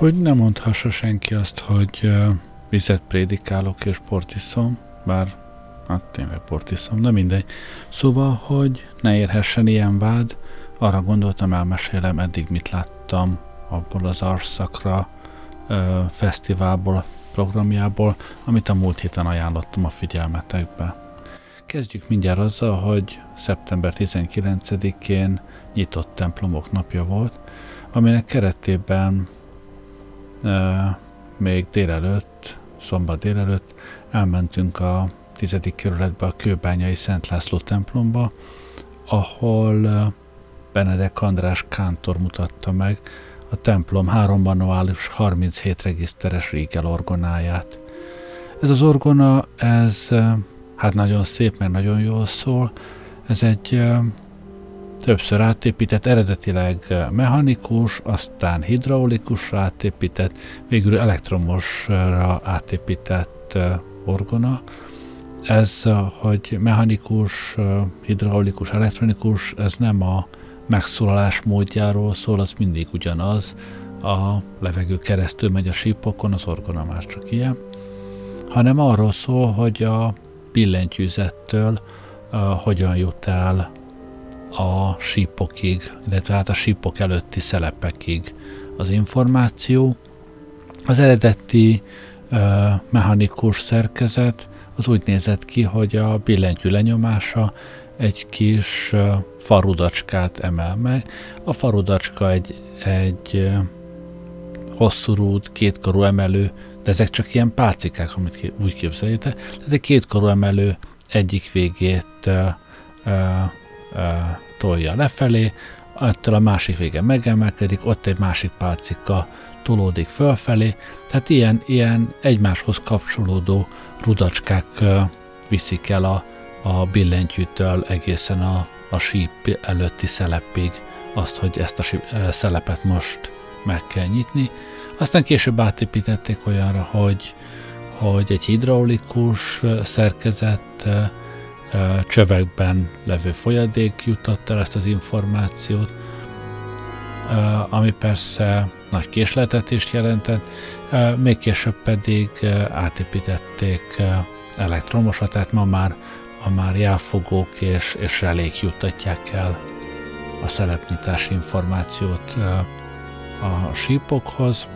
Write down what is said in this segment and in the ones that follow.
Hogy nem mondhassa senki azt, hogy vizet prédikálok és port iszom, bár hát tényleg port iszom, de mindegy. Szóval, hogy ne érhessen ilyen vád, arra gondoltam, elmesélem eddig mit láttam abból az Arszakra fesztiválból, programjából, amit a múlt héten ajánlottam a figyelmetekbe. Kezdjük mindjárt azzal, hogy szeptember 19-én nyitott templomok napja volt, aminek keretében még délelőtt, szombat délelőtt elmentünk a tizedik kerületbe a Kőbányai Szent László templomba, ahol Benedek András Kántor mutatta meg a templom három manuális 37 regiszteres Riegel orgonáját. Ez az orgona, ez hát nagyon szép, mert nagyon jól szól. Ez egy többször átépített, eredetileg mechanikus, aztán hidraulikusra átépített, végül elektromosra átépített orgona. Ez, hogy mechanikus, hidraulikus, elektronikus, ez nem a megszólalás módjáról szól, az mindig ugyanaz, a levegő keresztül megy a sípokon, az orgona már csak ilyen, hanem arról szól, hogy a billentyűzettől uh, hogyan jut el a sípokig, illetve hát a sípok előtti szelepekig az információ. Az eredeti uh, mechanikus szerkezet az úgy nézett ki, hogy a billentyű lenyomása egy kis uh, farudacskát emel meg. A farudacska egy, egy uh, hosszú rúd, kétkarú emelő de ezek csak ilyen pálcikák, amit úgy képzeljétek. Tehát egy kétkarú emelő egyik végét ö, ö, ö, tolja lefelé, ettől a másik vége megemelkedik, ott egy másik pálcika tolódik fölfelé, tehát ilyen, ilyen egymáshoz kapcsolódó rudacskák viszik el a, a billentyűtől egészen a, a síp előtti szelepig azt, hogy ezt a szelepet most meg kell nyitni, aztán később átépítették olyanra, hogy, hogy egy hidraulikus szerkezet csövekben levő folyadék jutott el ezt az információt, ami persze nagy késletetést jelentett, még később pedig átépítették elektromosra, tehát ma már, a már jelfogók és, és relék juttatják el a szelepnyitás információt a sípokhoz.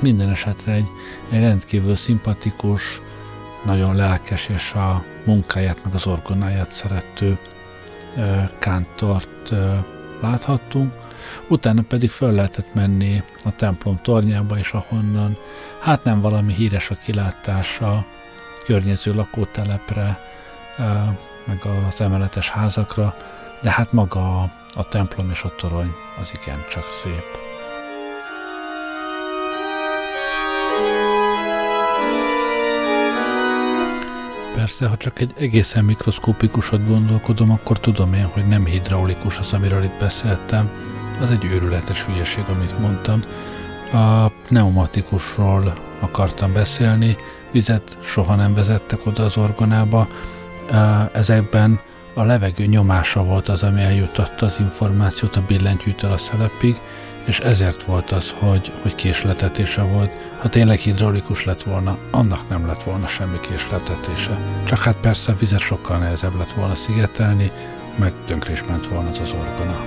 Minden esetre egy, egy rendkívül szimpatikus, nagyon lelkes és a munkáját meg az orgonáját szerető kántort láthattunk. Utána pedig föl lehetett menni a templom tornyába is, ahonnan hát nem valami híres a kilátása környező lakótelepre, meg az emeletes házakra, de hát maga a, templom és a torony az igen csak szép. Persze, ha csak egy egészen mikroszkópikusat gondolkodom, akkor tudom én, hogy nem hidraulikus az, amiről itt beszéltem. Az egy őrületes hülyeség, amit mondtam. A pneumatikusról akartam beszélni, vizet soha nem vezettek oda az orgonába. Ezekben a levegő nyomása volt az, ami eljutatta az információt a billentyűtől a szelepig, és ezért volt az, hogy, hogy késletetése volt. Ha tényleg hidraulikus lett volna, annak nem lett volna semmi késletetése. Csak hát persze a vizet sokkal nehezebb lett volna szigetelni, meg tönkre ment volna az az orgona.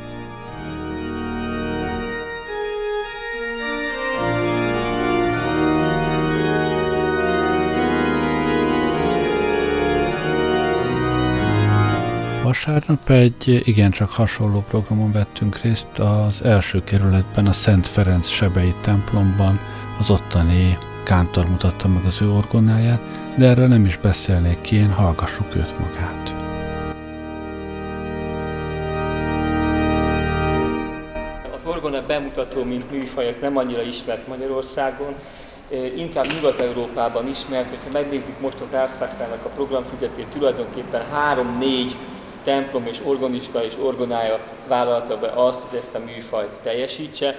Vasárnap egy igencsak hasonló programon vettünk részt az első kerületben, a Szent Ferenc Sebei templomban, az ottani kántor mutatta meg az ő orgonáját, de erről nem is beszélnék ki, én hallgassuk őt magát. Az orgona bemutató, mint műfaj, ez nem annyira ismert Magyarországon, inkább Nyugat-Európában ismert, hogyha megnézzük most az Árszaktának a programfizetét, tulajdonképpen három-négy templom és organista és orgonája vállalta be azt, hogy ezt a műfajt teljesítse.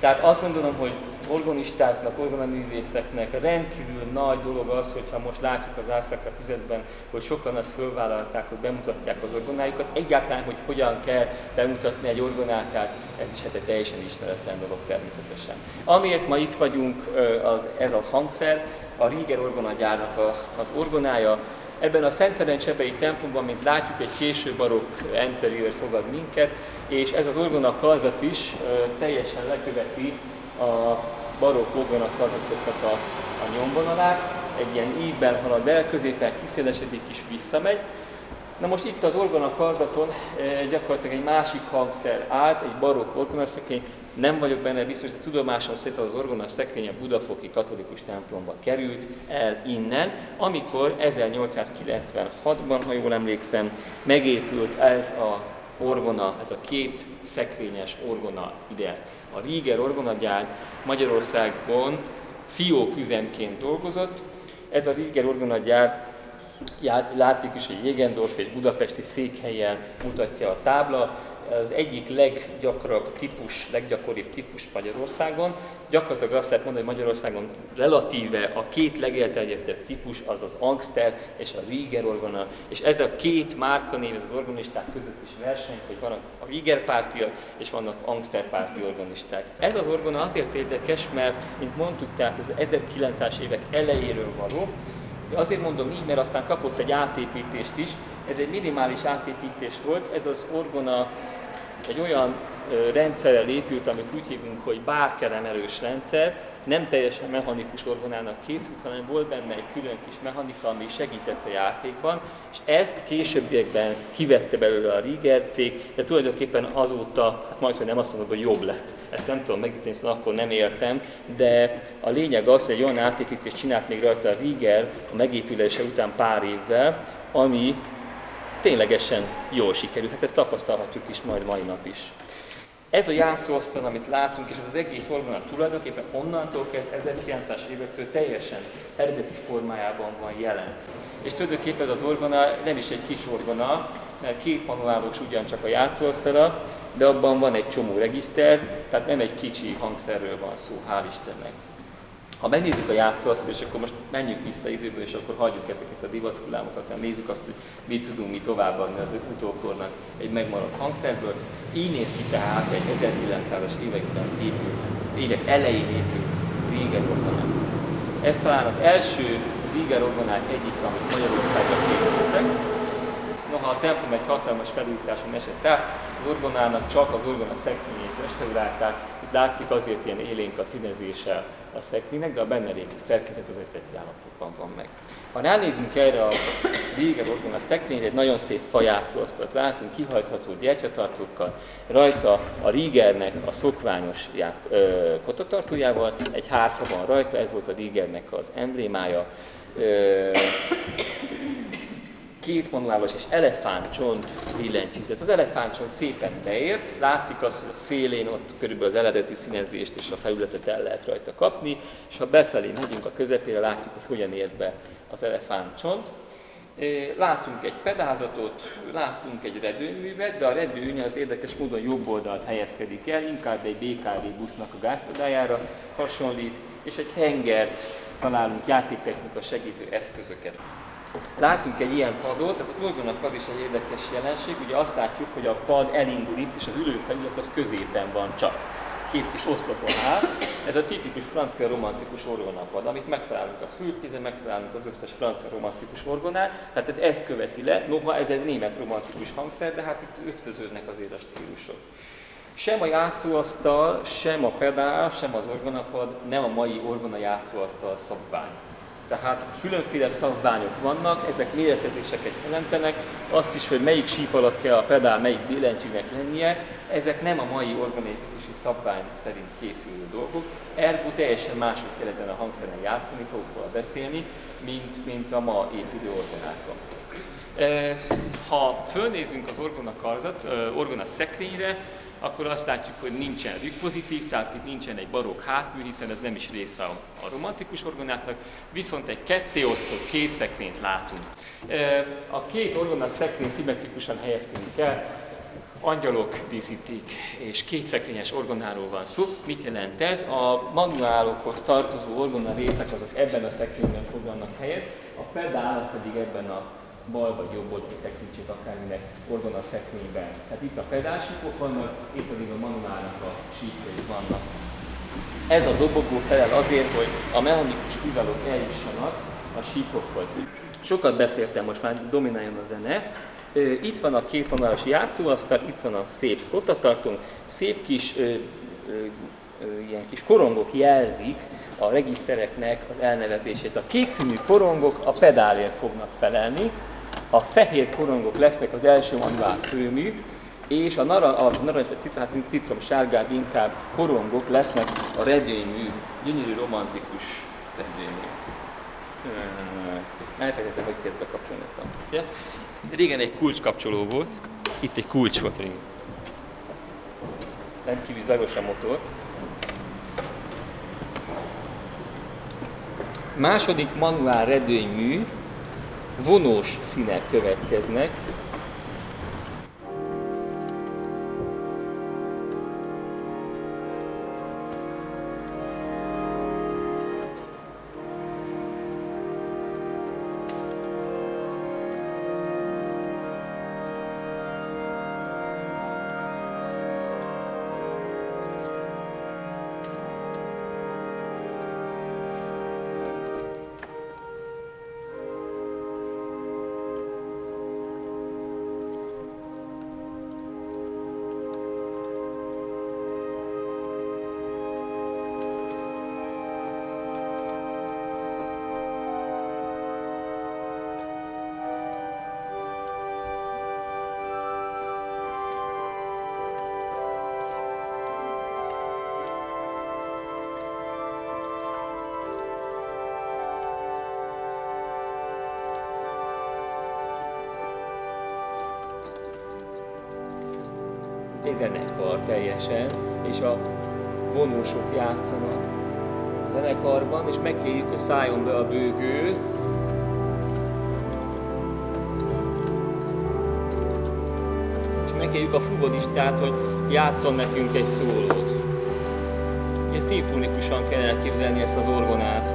Tehát azt gondolom, hogy orgonistáknak, orgonaművészeknek rendkívül nagy dolog az, hogyha most látjuk az Árszakra füzetben, hogy sokan azt fölvállalták, hogy bemutatják az orgonájukat. Egyáltalán, hogy hogyan kell bemutatni egy orgonátát, ez is hát egy teljesen ismeretlen dolog természetesen. Amiért ma itt vagyunk, az, ez a hangszer, a Rieger orgonagyárnak az orgonája, Ebben a Szent Ferencsebei templomban, mint látjuk, egy késő barokk enteriőr fogad minket, és ez az orgona kalzat is teljesen leköveti a barokk orgona kalzatoknak a, a nyomvonalát. Egy ilyen ívben halad el, középen kiszélesedik és visszamegy. Na most itt az orgona karzaton gyakorlatilag egy másik hangszer állt, egy barokk orgonaszekrény, nem vagyok benne biztos, hogy tudomásom szerint az orgona szekrény a Budafoki katolikus templomba került el innen, amikor 1896-ban, ha jól emlékszem, megépült ez a orgona, ez a két szekrényes orgona ide. A Rieger orgonagyár Magyarországon fióküzemként dolgozott. Ez a Rieger orgonagyár látszik is, hogy Jégendorf és budapesti székhelyen mutatja a tábla, az egyik leggyakrabb típus, leggyakoribb típus Magyarországon. Gyakorlatilag azt lehet mondani, hogy Magyarországon relatíve a két legelterjedtebb típus az az Angster és a Rieger orgona, és ez a két márkanév, az organisták között is verseny, hogy vannak a Rieger pártiak és vannak Angster párti organisták. Ez az orgona azért érdekes, mert, mint mondtuk, tehát ez 1900-es évek elejéről való, Azért mondom így, mert aztán kapott egy átépítést is. Ez egy minimális átépítés volt, ez az orgona egy olyan rendszerrel épült, amit úgy hívunk, hogy bárkeremelős rendszer, nem teljesen mechanikus orgonának készült, hanem volt benne egy külön kis mechanika, ami segített a játékban, és ezt későbbiekben kivette belőle a Rieger cég, de tulajdonképpen azóta, hát majd, hogy nem azt mondom, hogy jobb lett. Ezt nem tudom megítélni, szóval akkor nem értem, de a lényeg az, hogy egy olyan átépítést csinált még rajta a Rieger a megépülése után pár évvel, ami ténylegesen jól sikerült. Hát ezt tapasztalhatjuk is majd mai nap is. Ez a játszóasztal, amit látunk, és ez az egész orgona tulajdonképpen onnantól kezd 1900-as évektől teljesen eredeti formájában van jelen. És tulajdonképpen ez az orgona nem is egy kis orgona, mert két manuálos ugyancsak a játszóasztala, de abban van egy csomó regiszter, tehát nem egy kicsi hangszerről van szó, hál' Istennek. Ha megnézzük a játszóaszt, és akkor most menjünk vissza időből, és akkor hagyjuk ezeket a divathullámokat, hanem nézzük azt, hogy mit tudunk mi továbbadni az utókornak egy megmaradt hangszerből. Így néz ki tehát egy 1900-as években épült, évek elején épült Rieger orgonák. Ez talán az első Rieger orgonák egyik, amit Magyarországra készültek. Noha a templom egy hatalmas felújításon esett el, az orgonának csak az orgona szekrényét restaurálták, itt látszik azért ilyen élénk a színezése a szekrénynek, de a benne lévő szerkezet az egy állapotban van meg. Ha ránézünk erre a régen a szekrényre, egy nagyon szép fajátszóasztalt látunk, kihajtható gyertyatartókkal, rajta a Riegernek a szokványos ját, ö, kotatartójával, egy hárfa van rajta, ez volt a Riegernek az emblémája. Ö, két manuálos és elefántcsont billentyűzet. Az elefántcsont szépen beért, látszik az, hogy a szélén ott körülbelül az eredeti színezést és a felületet el lehet rajta kapni, és ha befelé megyünk a közepére, látjuk, hogy hogyan ért be az elefántcsont. Látunk egy pedázatot, látunk egy redőművet, de a redőnye az érdekes módon jobb oldalt helyezkedik el, inkább egy BKV busznak a gázpedájára hasonlít, és egy hengert találunk játéktechnika segítő eszközöket. Látunk egy ilyen padot, ez a pad is egy érdekes jelenség, ugye azt látjuk, hogy a pad elindul itt, és az ülőfelület az középen van csak. Két kis oszlopon áll. Ez a tipikus francia romantikus orgonapad, amit megtalálunk a szürkézen, megtalálunk az összes francia romantikus orgonál, tehát ez ezt követi le, noha ez egy német romantikus hangszer, de hát itt ötvöződnek azért a stílusok. Sem a játszóasztal, sem a pedál, sem az orgonapad nem a mai orgona játszóasztal szabvány. Tehát különféle szabványok vannak, ezek méretezéseket jelentenek, azt is, hogy melyik síp alatt kell a pedál, melyik billentyűnek lennie, ezek nem a mai organizmusi szabvány szerint készülő dolgok, ergo teljesen máshogy kell ezen a hangszeren játszani, fogok róla beszélni, mint, mint a ma épülő orgonákon. Ha fölnézünk az orgona karzat, orgona szekrényre, akkor azt látjuk, hogy nincsen pozitív, tehát itt nincsen egy barokk hátmű, hiszen ez nem is része a, romantikus orgonátnak, viszont egy kettéosztott két szekrényt látunk. A két orgonát szekrény szimmetrikusan helyezkedik el, angyalok díszítik, és kétszekrényes orgonáról van szó. Mit jelent ez? A manuálokhoz tartozó orgona részek azok ebben a szekrényben foglalnak helyet, a pedál az pedig ebben a bal vagy jobb oldali tekintsék akárminek orgona szekrényben. Tehát itt a pedálsípok vannak, itt pedig a manuálnak a sípjai vannak. Ez a dobogó felel azért, hogy a mechanikus bizalok eljussanak a sípokhoz. Sokat beszéltem, most már domináljon a zene. Itt van a két vonalas játszóasztal, itt van a szép kottatartónk, szép kis ilyen kis korongok jelzik a regisztereknek az elnevezését. A kékszínű korongok a pedálért fognak felelni, a fehér korongok lesznek az első manuál főmű, és a, nara, a narancs vagy citrom, hát citrom sárgább inkább korongok lesznek a redénymű, gyönyörű romantikus redénymű. Elfelejtettem, hogy kell bekapcsolni ezt a... Ja? Régen egy kulcskapcsoló volt, itt egy kulcs volt régen. Rendkívül zajos a motor. Második manuál redőnymű, vonós színek következnek. Zenekar teljesen, és a vonósok játszanak a zenekarban, és megkérjük, hogy szálljon be a bőgő, és megkérjük a fuvolistát, hogy játszon nekünk egy szólót. Ugye szimfonikusan kell elképzelni ezt az orgonát.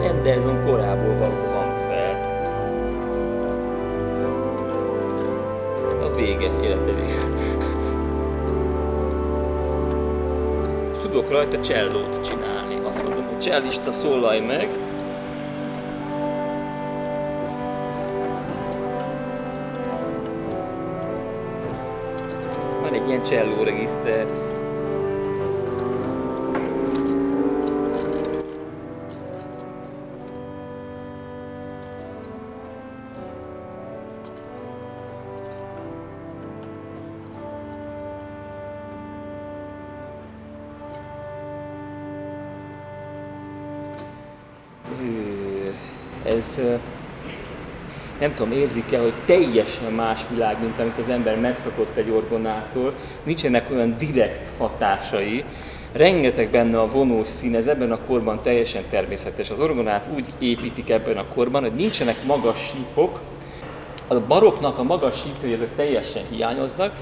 Mendelssohn korából való hangszer. A vége, élete vége. Tudok rajta csellót csinálni. Azt mondom, hogy csellista szólalj meg. Van egy ilyen cselló regiszter. Nem tudom, érzik-e, hogy teljesen más világ, mint amit az ember megszokott egy orgonától. Nincsenek olyan direkt hatásai. Rengeteg benne a vonós szín, ez ebben a korban teljesen természetes. Az orgonát úgy építik ebben a korban, hogy nincsenek magas sípok. A baroknak a magas sípjai azok teljesen hiányoznak,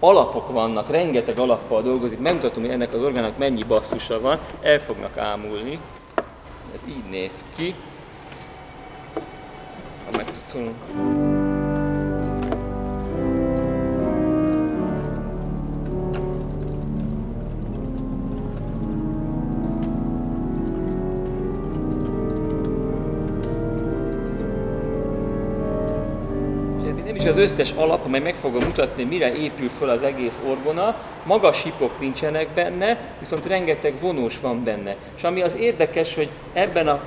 alapok vannak, rengeteg alappal dolgozik, megmutatom, hogy ennek az orgának mennyi basszusa van, el fognak ámulni. Ez így néz ki. Sim. nem is az összes alap, amely meg fogom mutatni, mire épül föl az egész orgona, magas hipok nincsenek benne, viszont rengeteg vonós van benne. És ami az érdekes, hogy ebben a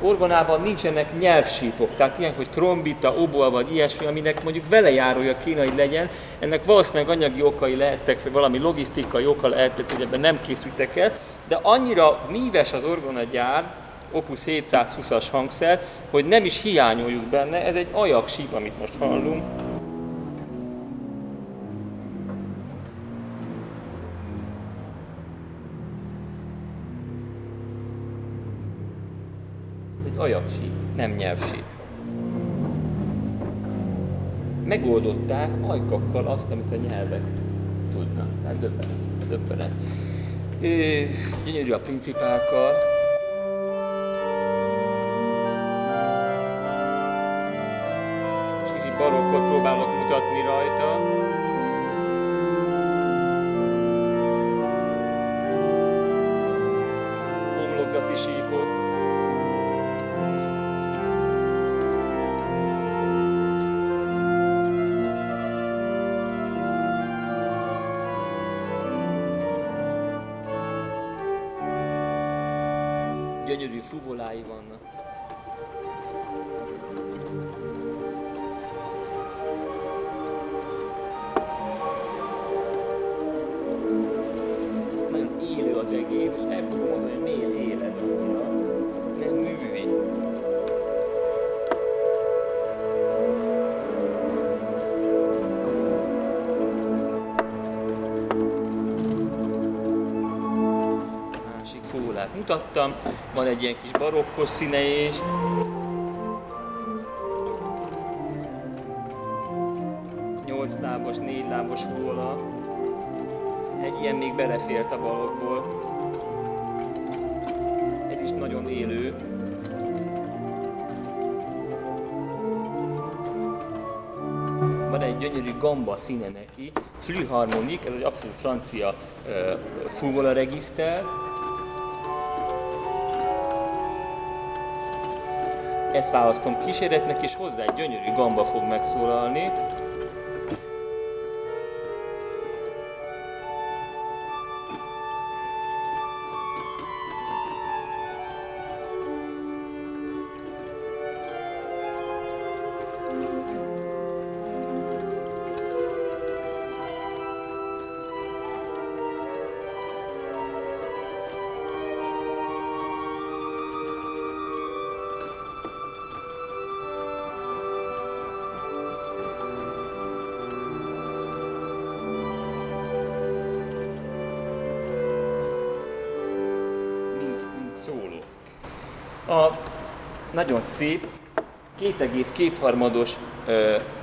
orgonában nincsenek nyelvsípok, tehát ilyen, hogy trombita, oboa vagy ilyesmi, aminek mondjuk velejárója kéne, hogy legyen. Ennek valószínűleg anyagi okai lehettek, vagy valami logisztikai oka lehetett, hogy ebben nem készültek el, de annyira míves az orgonagyár, Opus 720-as hangszer, hogy nem is hiányoljuk benne, ez egy síp, amit most hallunk. Ez egy síp, nem nyelvsíp. Megoldották ajkakkal azt, amit a nyelvek tudnak. Tehát döbbenet. döbbenet. Gyönyörű a principálkal, barokkot próbálok mutatni rajta. Fuvolái vannak. Mutattam. Van egy ilyen kis barokkos színe is. Nyolc lábos, négy lábos róla. Egy ilyen még belefért a balokból. Egy is nagyon élő. van egy gyönyörű gamba színe neki, Flüharmonik, ez egy abszolút francia uh, fúvola regiszter, Ezt választom kíséretnek, és hozzá egy gyönyörű gamba fog megszólalni. Nagyon szép, 2,2 harmados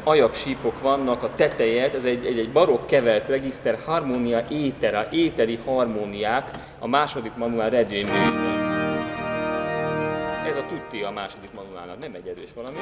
ajaksípok vannak a tetejét, ez egy, egy, egy barokk kevert regiszter, harmónia étera, éteri harmóniák, a második manuál redőmű. Ez a tutti a második manuálnak, nem egy erős valami.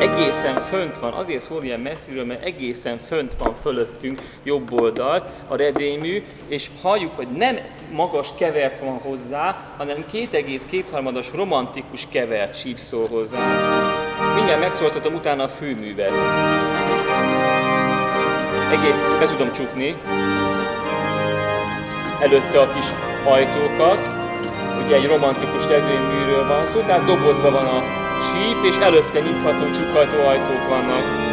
Egészen fönt van, azért szól ilyen messziről, mert egészen fönt van fölöttünk jobb oldalt a redémű, és halljuk, hogy nem magas kevert van hozzá, hanem 2,2 harmados romantikus kevert sípszól hozzá. Mindjárt megszóltatom utána a főművet. Egész be tudom csukni. Előtte a kis ajtókat, ugye egy romantikus redőműről van szó, tehát dobozban van a síp, és előtte nyitható csukható ajtók vannak.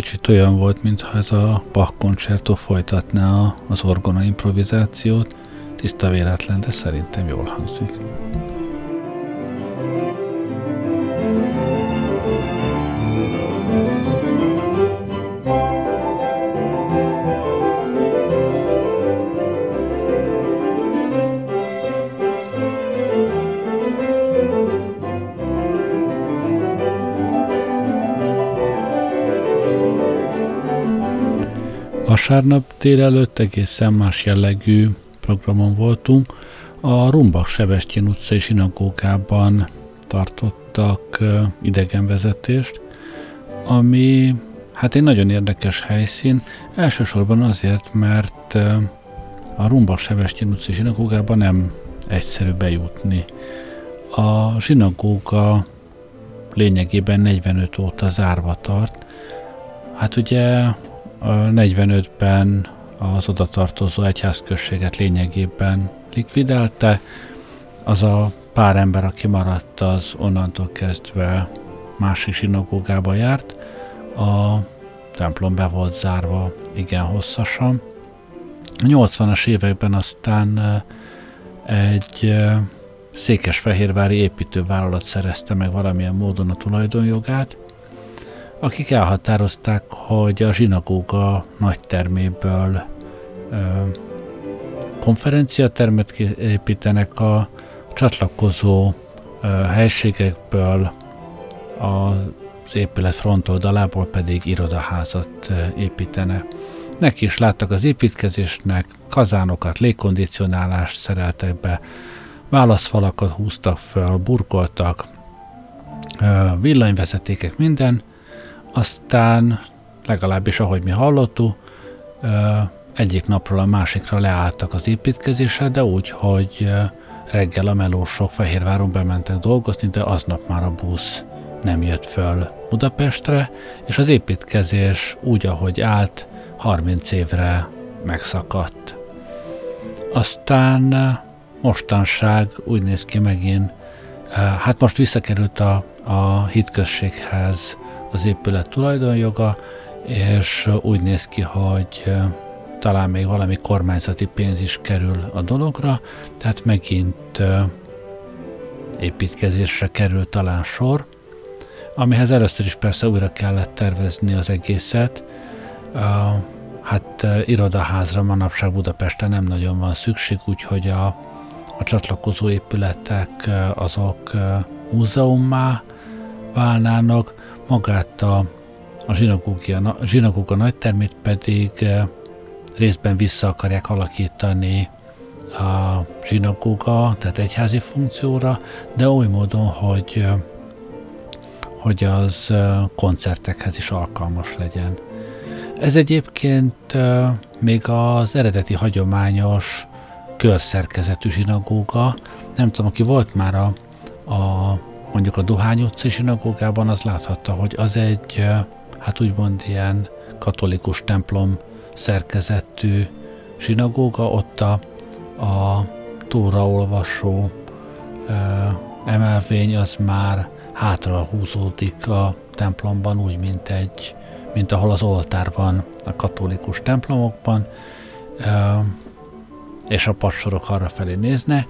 Kicsit olyan volt, mintha ez a Bach koncertó folytatná az orgona improvizációt. Tiszta véletlen, de szerintem jól hangzik. Vasárnap délelőtt egészen más jellegű programon voltunk. A Rumbak Sebestyén utcai zsinagógában tartottak idegenvezetést, ami hát egy nagyon érdekes helyszín, elsősorban azért, mert a Rumbak Sebestyén utcai zsinagógában nem egyszerű bejutni. A zsinagóga lényegében 45 óta zárva tart. Hát ugye 45-ben az oda tartozó egyházközséget lényegében likvidelte. Az a pár ember, aki maradt, az onnantól kezdve másik zsinagógába járt. A templom be volt zárva igen hosszasan. A 80-as években aztán egy székesfehérvári építővállalat szerezte meg valamilyen módon a tulajdonjogát, akik elhatározták, hogy a zsinagóga nagy terméből ö, konferenciatermet építenek a csatlakozó ö, helységekből, az épület frontoldalából pedig irodaházat építenek. Neki is láttak az építkezésnek, kazánokat, légkondicionálást szereltek be, válaszfalakat húztak fel, burkoltak, villanyvezetékek, minden, aztán legalábbis ahogy mi hallottuk, egyik napról a másikra leálltak az építkezésre, de úgy, hogy reggel a melósok Fehérváron bementek dolgozni, de aznap már a busz nem jött föl Budapestre, és az építkezés úgy, ahogy állt, 30 évre megszakadt. Aztán mostanság úgy néz ki megint, hát most visszakerült a, a hitközséghez az épület tulajdonjoga, és úgy néz ki, hogy talán még valami kormányzati pénz is kerül a dologra, tehát megint építkezésre kerül talán sor, amihez először is persze újra kellett tervezni az egészet. Hát irodaházra manapság Budapesten nem nagyon van szükség, úgyhogy a, a csatlakozó épületek azok múzeummá válnának, magát a, a zsinagógia, zsinagóga nagytermét pedig eh, részben vissza akarják alakítani a zsinagóga, tehát egyházi funkcióra, de oly módon, hogy, eh, hogy az eh, koncertekhez is alkalmas legyen. Ez egyébként még az eredeti hagyományos körszerkezetű zsinagóga, nem tudom, aki volt már a, a mondjuk a Dohány utcai zsinagógában az láthatta, hogy az egy, hát úgymond ilyen katolikus templom szerkezetű zsinagóga, ott a, a tóraolvasó emelvény az már hátra húzódik a templomban, úgy, mint egy, mint ahol az oltár van a katolikus templomokban, és a passorok arra felé nézne.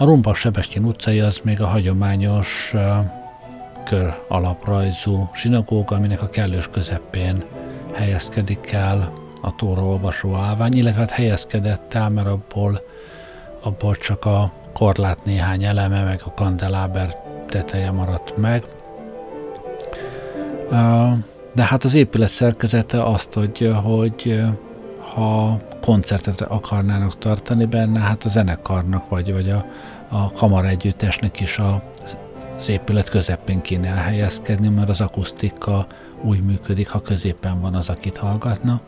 A Rumba Sebestyén utcai az még a hagyományos kör alaprajzú zsinagóga, aminek a kellős közepén helyezkedik el a tóra olvasó állvány, illetve hát helyezkedett el, mert abból, abból csak a korlát néhány eleme, meg a kandeláber teteje maradt meg. De hát az épület szerkezete azt adja, hogy ha koncertet akarnának tartani benne, hát a zenekarnak vagy, vagy a, a kamara együttesnek is a, az épület közepén kéne elhelyezkedni, mert az akusztika úgy működik, ha középen van az, akit hallgatna.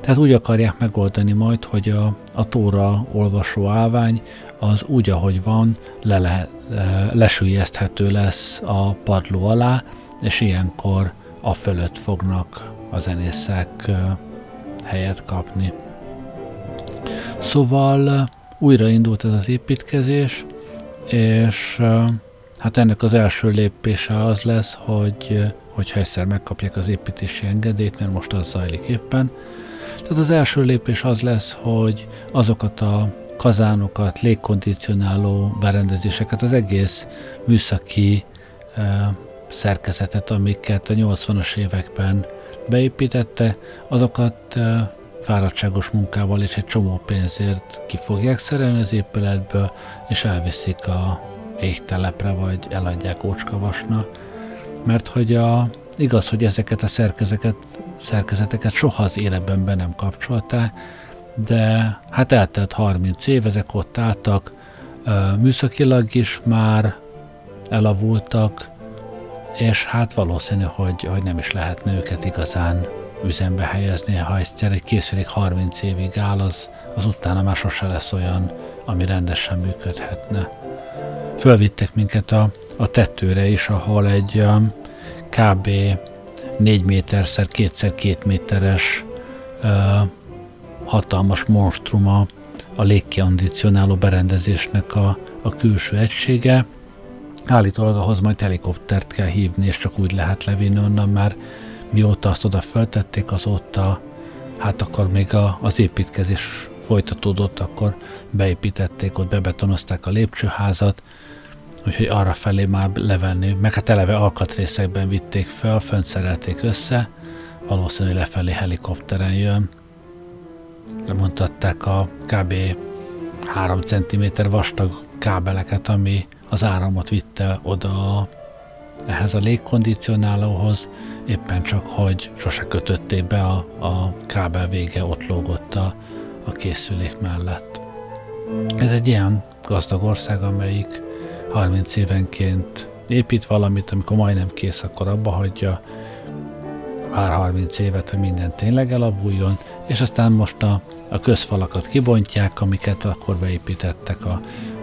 Tehát úgy akarják megoldani majd, hogy a, a tóra olvasó állvány az úgy, ahogy van, le, le, lesülyezthető lesz a padló alá, és ilyenkor a fölött fognak a zenészek helyet kapni. Szóval újraindult ez az építkezés, és hát ennek az első lépése az lesz, hogy, hogy hogyha egyszer megkapják az építési engedélyt, mert most az zajlik éppen. Tehát az első lépés az lesz, hogy azokat a kazánokat, légkondicionáló berendezéseket, az egész műszaki szerkezetet, amiket a 80-as években beépítette, azokat fáradtságos munkával és egy csomó pénzért ki fogják szerelni az épületből, és elviszik a égtelepre, vagy eladják ócskavasnak. Mert hogy a, igaz, hogy ezeket a szerkezeteket, szerkezeteket soha az életben be nem kapcsolták, de hát eltelt 30 év, ezek ott álltak, műszakilag is már elavultak, és hát valószínű, hogy, hogy nem is lehetne őket igazán üzembe helyezni, ha ezt egy készülék 30 évig áll, az, az utána már sose lesz olyan, ami rendesen működhetne. Fölvittek minket a, a tetőre is, ahol egy um, kb. 4 méterszer 2x2 méteres uh, hatalmas monstruma a légkondicionáló berendezésnek a, a külső egysége. Állítólag ahhoz majd helikoptert kell hívni, és csak úgy lehet levinni onnan, mert mióta azt oda feltették, azóta, hát akkor még a, az építkezés folytatódott, akkor beépítették, ott bebetonozták a lépcsőházat, úgyhogy arra felé már levenni, meg hát eleve alkatrészekben vitték fel, fönt szerelték össze, valószínűleg lefelé helikopteren jön. Lemontatták a kb. 3 cm vastag kábeleket, ami az áramot vitte oda ehhez a légkondicionálóhoz, éppen csak, hogy sose kötötték be a, a kábel vége, ott lógott a, a készülék mellett. Ez egy ilyen gazdag ország, amelyik 30 évenként épít valamit, amikor majdnem kész, akkor abba hagyja, vár 30 évet, hogy minden tényleg elavuljon, és aztán most a, a közfalakat kibontják, amiket akkor beépítettek, a,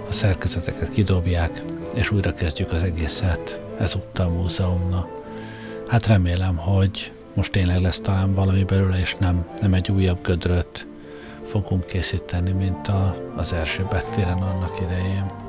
a szerkezeteket kidobják, és újra kezdjük az egészet ezúttal a múzeumnak. Hát remélem, hogy most tényleg lesz talán valami belőle, és nem, nem egy újabb gödröt fogunk készíteni, mint a, az Erzsébet téren annak idején.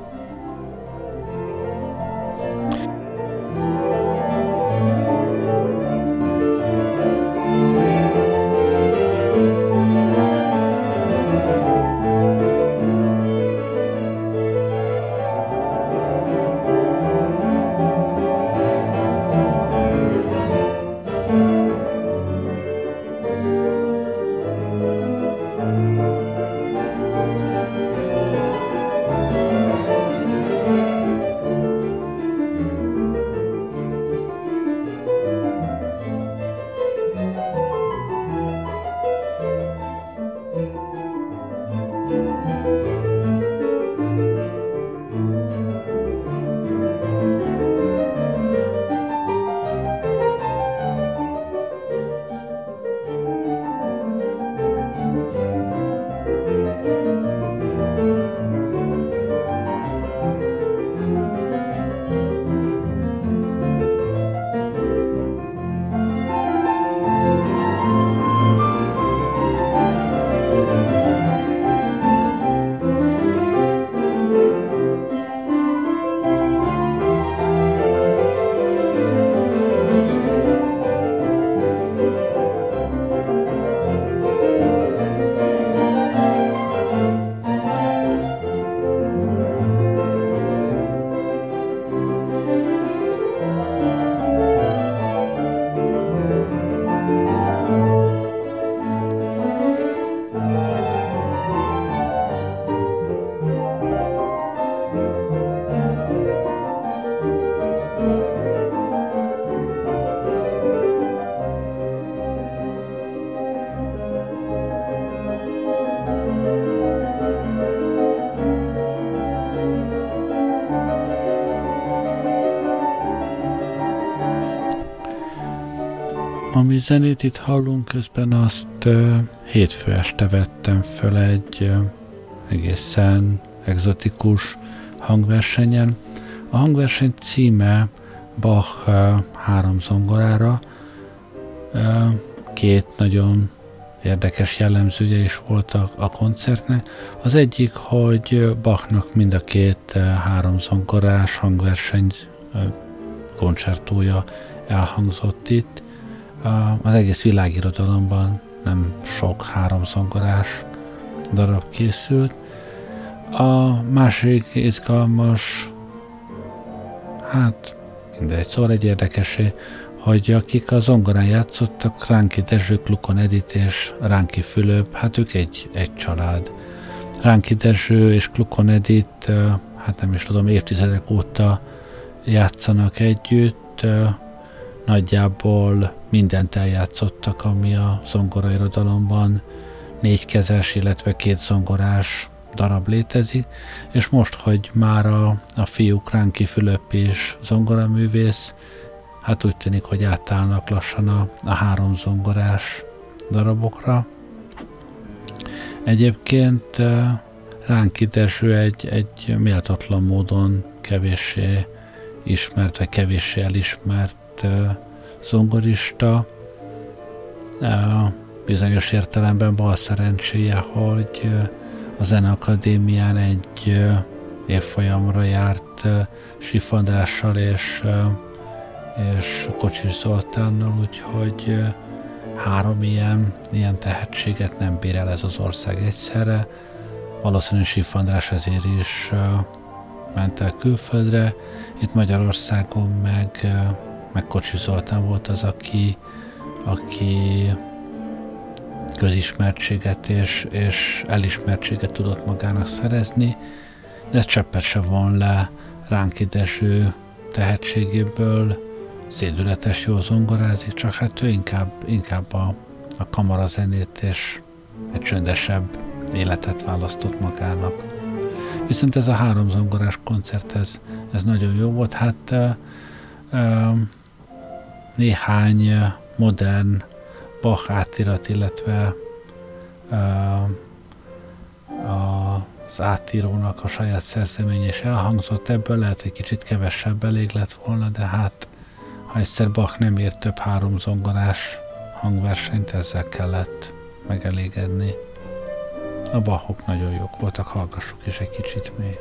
Zenét itt hallunk, közben azt uh, hétfő este vettem föl egy uh, egészen egzotikus hangversenyen. A hangverseny címe Bach uh, három zongorára. Uh, két nagyon érdekes jellemzője is volt a, koncertnek. Az egyik, hogy Bachnak mind a két három zongorás hangverseny koncertója elhangzott itt. Az egész világirodalomban nem sok háromzongorás darab készült. A másik izgalmas, hát mindegy, szóval egy érdekesé, hogy akik a zongorán játszottak, Ránki Dezső, Klukon Edit és Ránki Fülöp, hát ők egy, egy család. Ránki Dezső és Klukon Edit, hát nem is tudom, évtizedek óta játszanak együtt, nagyjából mindent eljátszottak, ami a zongorairodalomban négykezes, illetve két zongorás darab létezik, és most, hogy már a, a fiúk Ránki Fülöp is zongoraművész, hát úgy tűnik, hogy átállnak lassan a, a három zongorás darabokra. Egyébként Ránki Dezső egy, egy méltatlan módon kevéssé ismert, vagy kevéssé elismert zongorista. Bizonyos értelemben bal szerencséje, hogy a Zeneakadémián egy évfolyamra járt Sifandrással és, és Kocsis Zoltánnal, úgyhogy három ilyen, ilyen tehetséget nem bír el ez az ország egyszerre. Valószínűleg Sif András ezért is ment el külföldre. Itt Magyarországon meg, meg Kocsi Zoltán volt az, aki, aki közismertséget és, és elismertséget tudott magának szerezni, de ez cseppet se von le ránk ideső tehetségéből, szédületes jó zongorázik, csak hát ő inkább, inkább a, a kamarazenét és egy csöndesebb életet választott magának. Viszont ez a három zongorás koncert, ez, ez nagyon jó volt. Hát e, e, néhány modern Bach átirat, illetve az átírónak a saját szerzemény is elhangzott, ebből lehet, hogy kicsit kevesebb elég lett volna, de hát ha egyszer Bach nem ért több három zongorás hangversenyt, ezzel kellett megelégedni. A Bachok nagyon jók voltak, hallgassuk is egy kicsit még.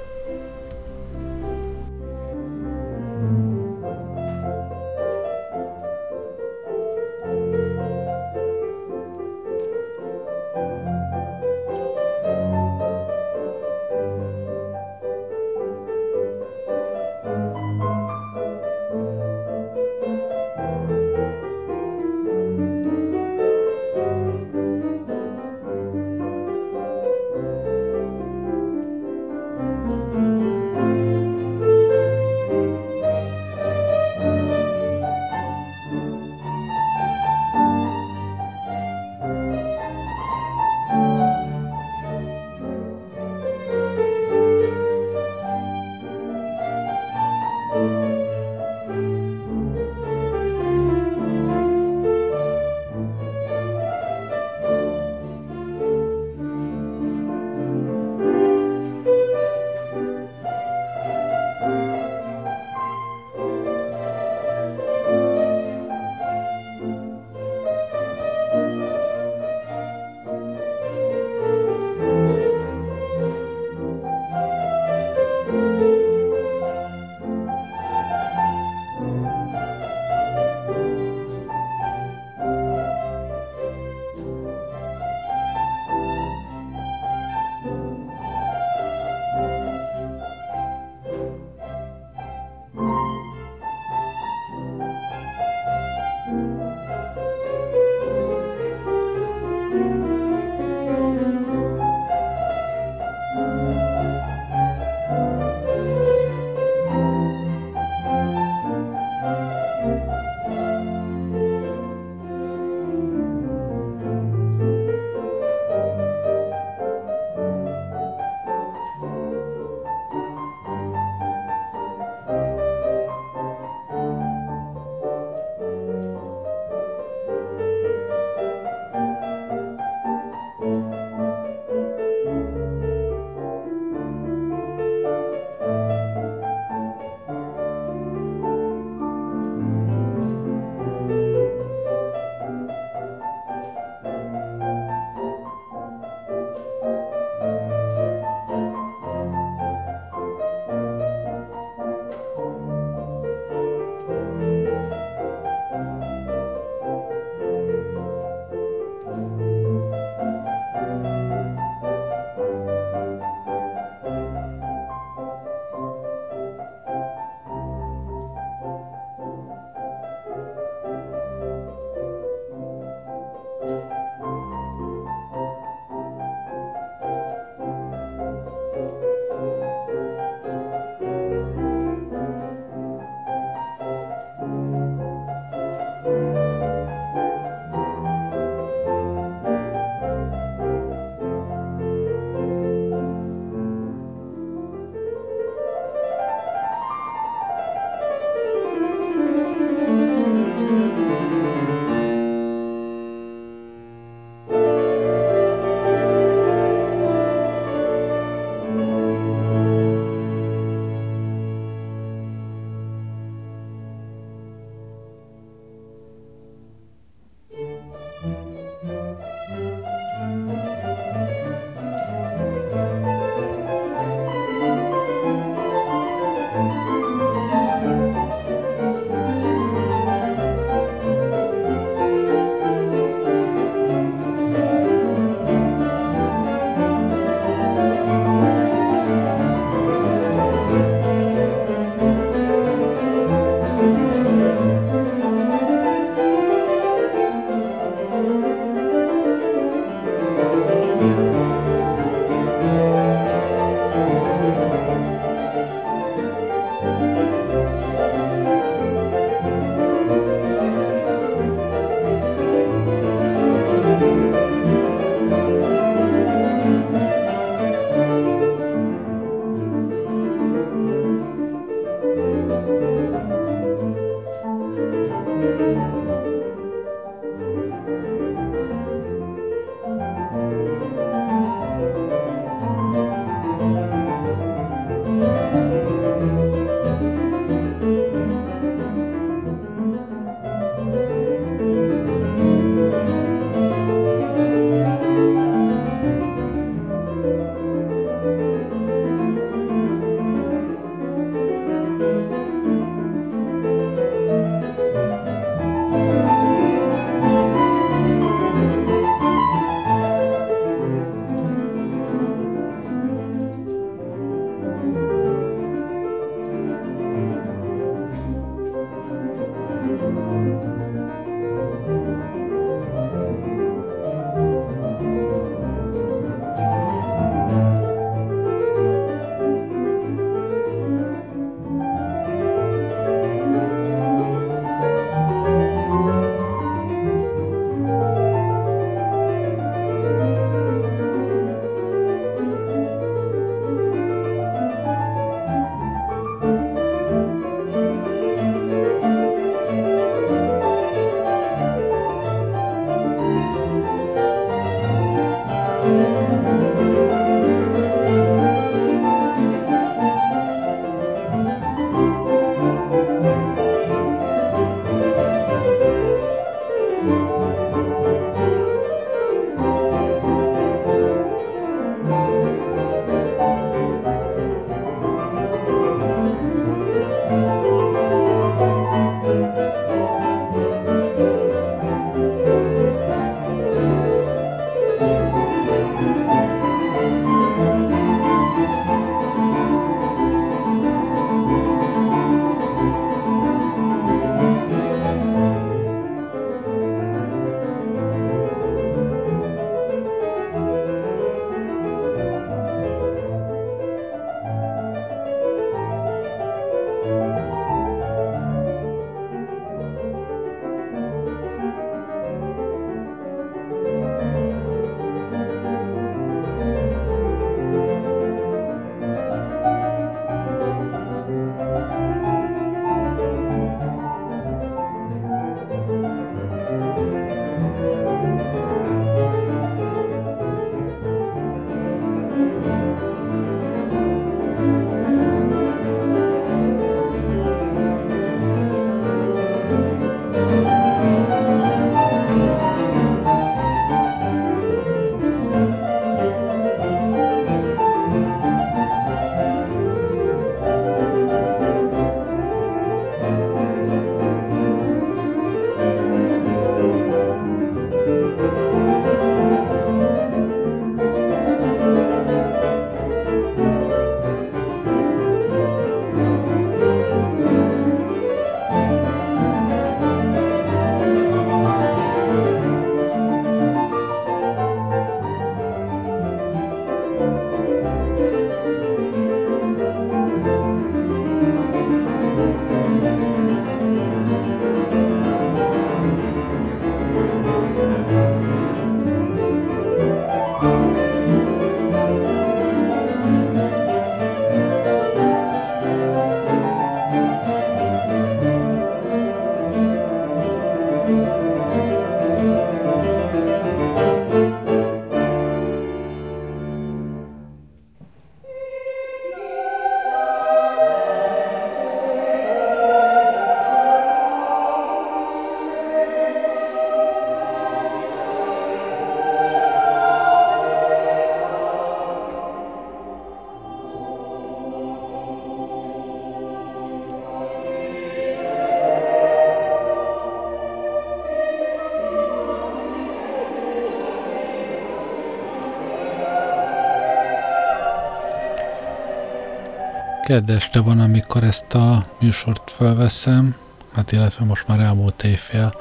Kedd este van, amikor ezt a műsort felveszem, hát illetve most már elmúlt évfél,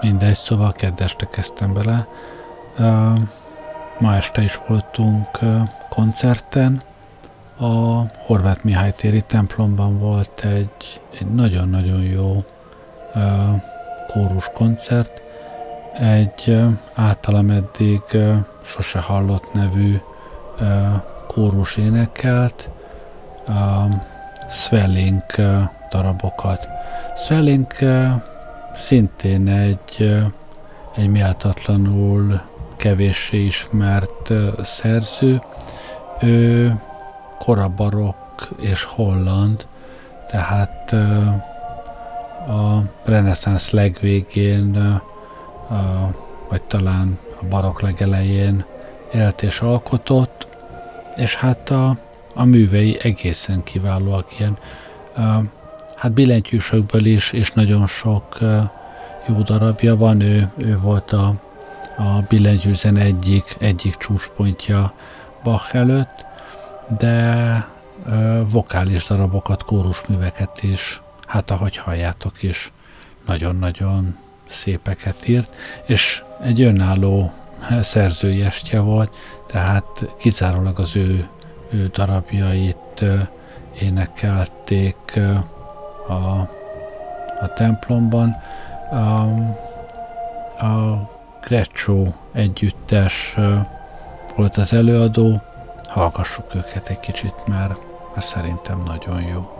mindegy, szóval kedd este kezdtem bele. Uh, ma este is voltunk uh, koncerten, a Horváth Mihály téri templomban volt egy, egy nagyon-nagyon jó uh, kórus koncert, egy általam eddig sose hallott nevű kórus énekelt, uh, Swelling uh, darabokat. Swelling uh, szintén egy, uh, egy méltatlanul kevéssé ismert uh, szerző. Ő korabarokk és holland, tehát uh, a reneszánsz legvégén, uh, vagy talán a barokk legelején élt és alkotott, és hát a, a művei egészen kiválóak, ilyen hát billentyűsökből is, és nagyon sok jó darabja van, ő, ő volt a, a billentyűzen egyik, egyik csúcspontja Bach előtt, de uh, vokális darabokat, kórusműveket is, hát ahogy halljátok is, nagyon-nagyon szépeket írt, és egy önálló szerzői estje volt, tehát kizárólag az ő, ő darabjait énekelték a, a templomban. A, a Greccio együttes volt az előadó, hallgassuk őket egy kicsit, mert, mert szerintem nagyon jó.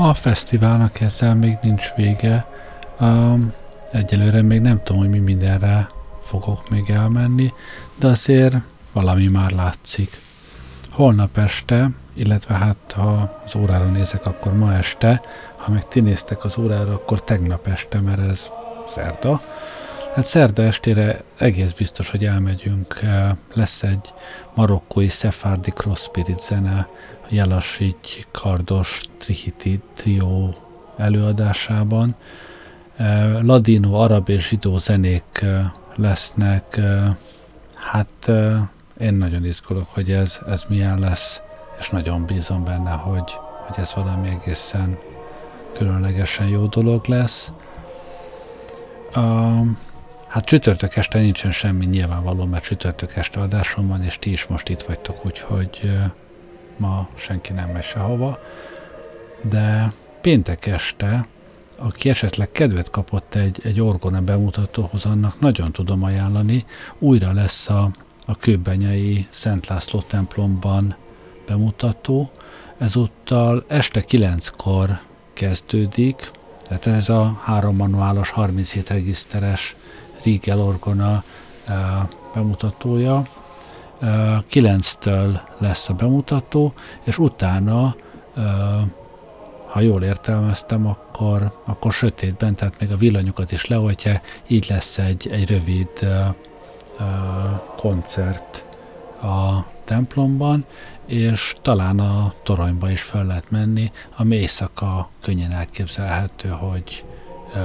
A fesztiválnak ezzel még nincs vége. Um, egyelőre még nem tudom, hogy mi mindenre fogok még elmenni, de azért valami már látszik. Holnap este, illetve hát ha az órára nézek, akkor ma este, ha meg ti néztek az órára, akkor tegnap este, mert ez szerda. Hát szerda estére egész biztos, hogy elmegyünk. Lesz egy marokkói szefárdi cross spirit zene, Jelasigy Kardos Trihiti trió előadásában. Ladino, arab és zsidó zenék lesznek. Hát én nagyon izgulok, hogy ez, ez milyen lesz, és nagyon bízom benne, hogy, hogy ez valami egészen különlegesen jó dolog lesz. Uh, hát csütörtök este nincsen semmi nyilvánvaló, mert csütörtök este adásom van, és ti is most itt vagytok, úgyhogy ma senki nem megy sehova. De péntek este, aki esetleg kedvet kapott egy, egy orgona bemutatóhoz, annak nagyon tudom ajánlani. Újra lesz a, a kőbenyai Szent László templomban bemutató. Ezúttal este kilenckor kezdődik, tehát ez a három manuálos, 37 regiszteres Riegel orgona bemutatója. 9-től lesz a bemutató, és utána, ha jól értelmeztem, akkor, akkor sötétben, tehát még a villanyokat is leoltja, így lesz egy, egy rövid koncert a templomban, és talán a toronyba is fel lehet menni, ami éjszaka könnyen elképzelhető, hogy ö,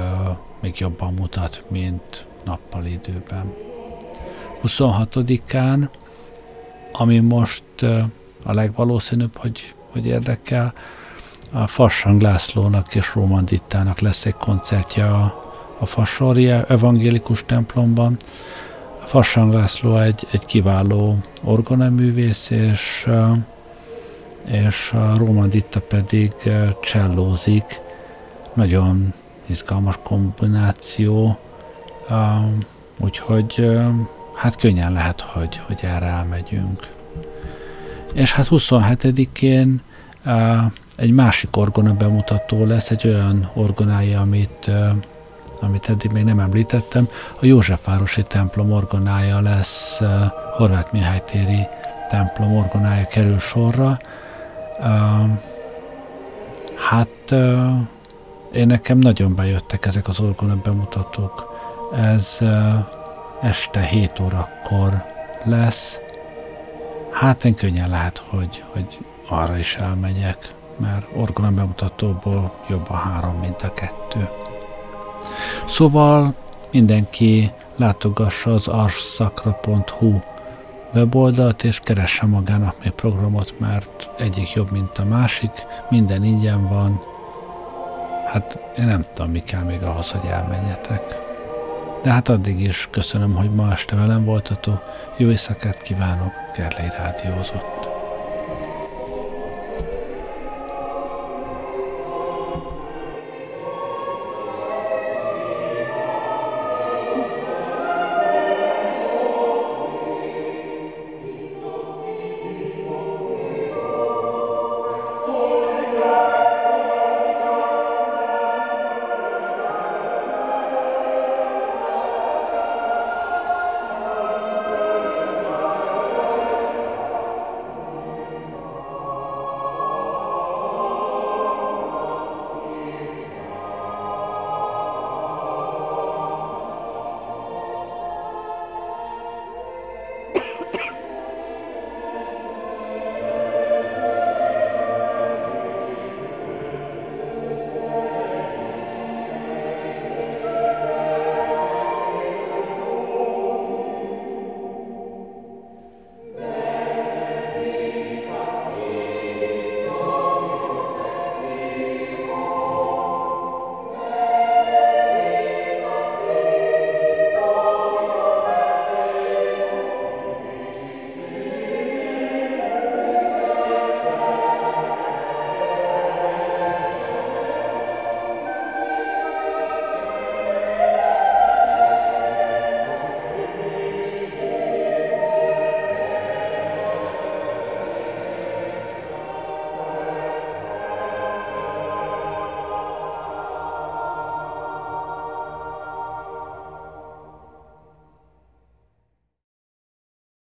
még jobban mutat, mint nappal időben. 26-án, ami most a legvalószínűbb, hogy, hogy érdekel, a Fassang Lászlónak és Róman Dittának lesz egy koncertje a, a Fassoria evangélikus templomban, Fassang László egy, egy kiváló orgonaművész, és, és a Róma Ditta pedig csellózik. Nagyon izgalmas kombináció, úgyhogy hát könnyen lehet, hogy, hogy erre elmegyünk. És hát 27-én egy másik orgona bemutató lesz, egy olyan orgonája, amit amit eddig még nem említettem, a Józsefvárosi templom orgonája lesz, Horváth Mihály téri templom orgonája kerül sorra. Hát én nekem nagyon bejöttek ezek az orgona bemutatók. Ez este 7 órakor lesz. Hát én könnyen lehet, hogy, hogy arra is elmegyek, mert orgona bemutatóból jobb a három, mint a kettő. Szóval mindenki látogassa az arsszakra.hu weboldalt, és keresse magának még programot, mert egyik jobb, mint a másik, minden ingyen van. Hát én nem tudom, mi kell még ahhoz, hogy elmenjetek. De hát addig is köszönöm, hogy ma este velem voltatok. Jó éjszakát kívánok, Gerlei Rádiózott.